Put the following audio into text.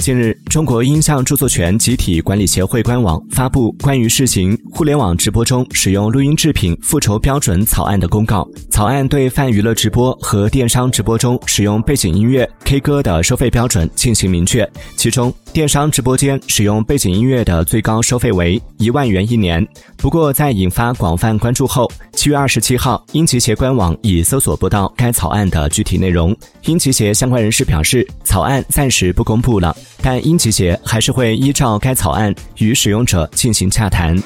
近日，中国音像著作权集体管理协会官网发布关于试行互联网直播中使用录音制品复仇标准草案的公告。草案对泛娱乐直播和电商直播中使用背景音乐、K 歌的收费标准进行明确。其中，电商直播间使用背景音乐的最高收费为一万元一年。不过，在引发广泛关注后，七月二十七号，英集协官网已搜索不到该草案的具体内容。英集协相关人士表示，草案暂时不公布了。但英集协还是会依照该草案与使用者进行洽谈。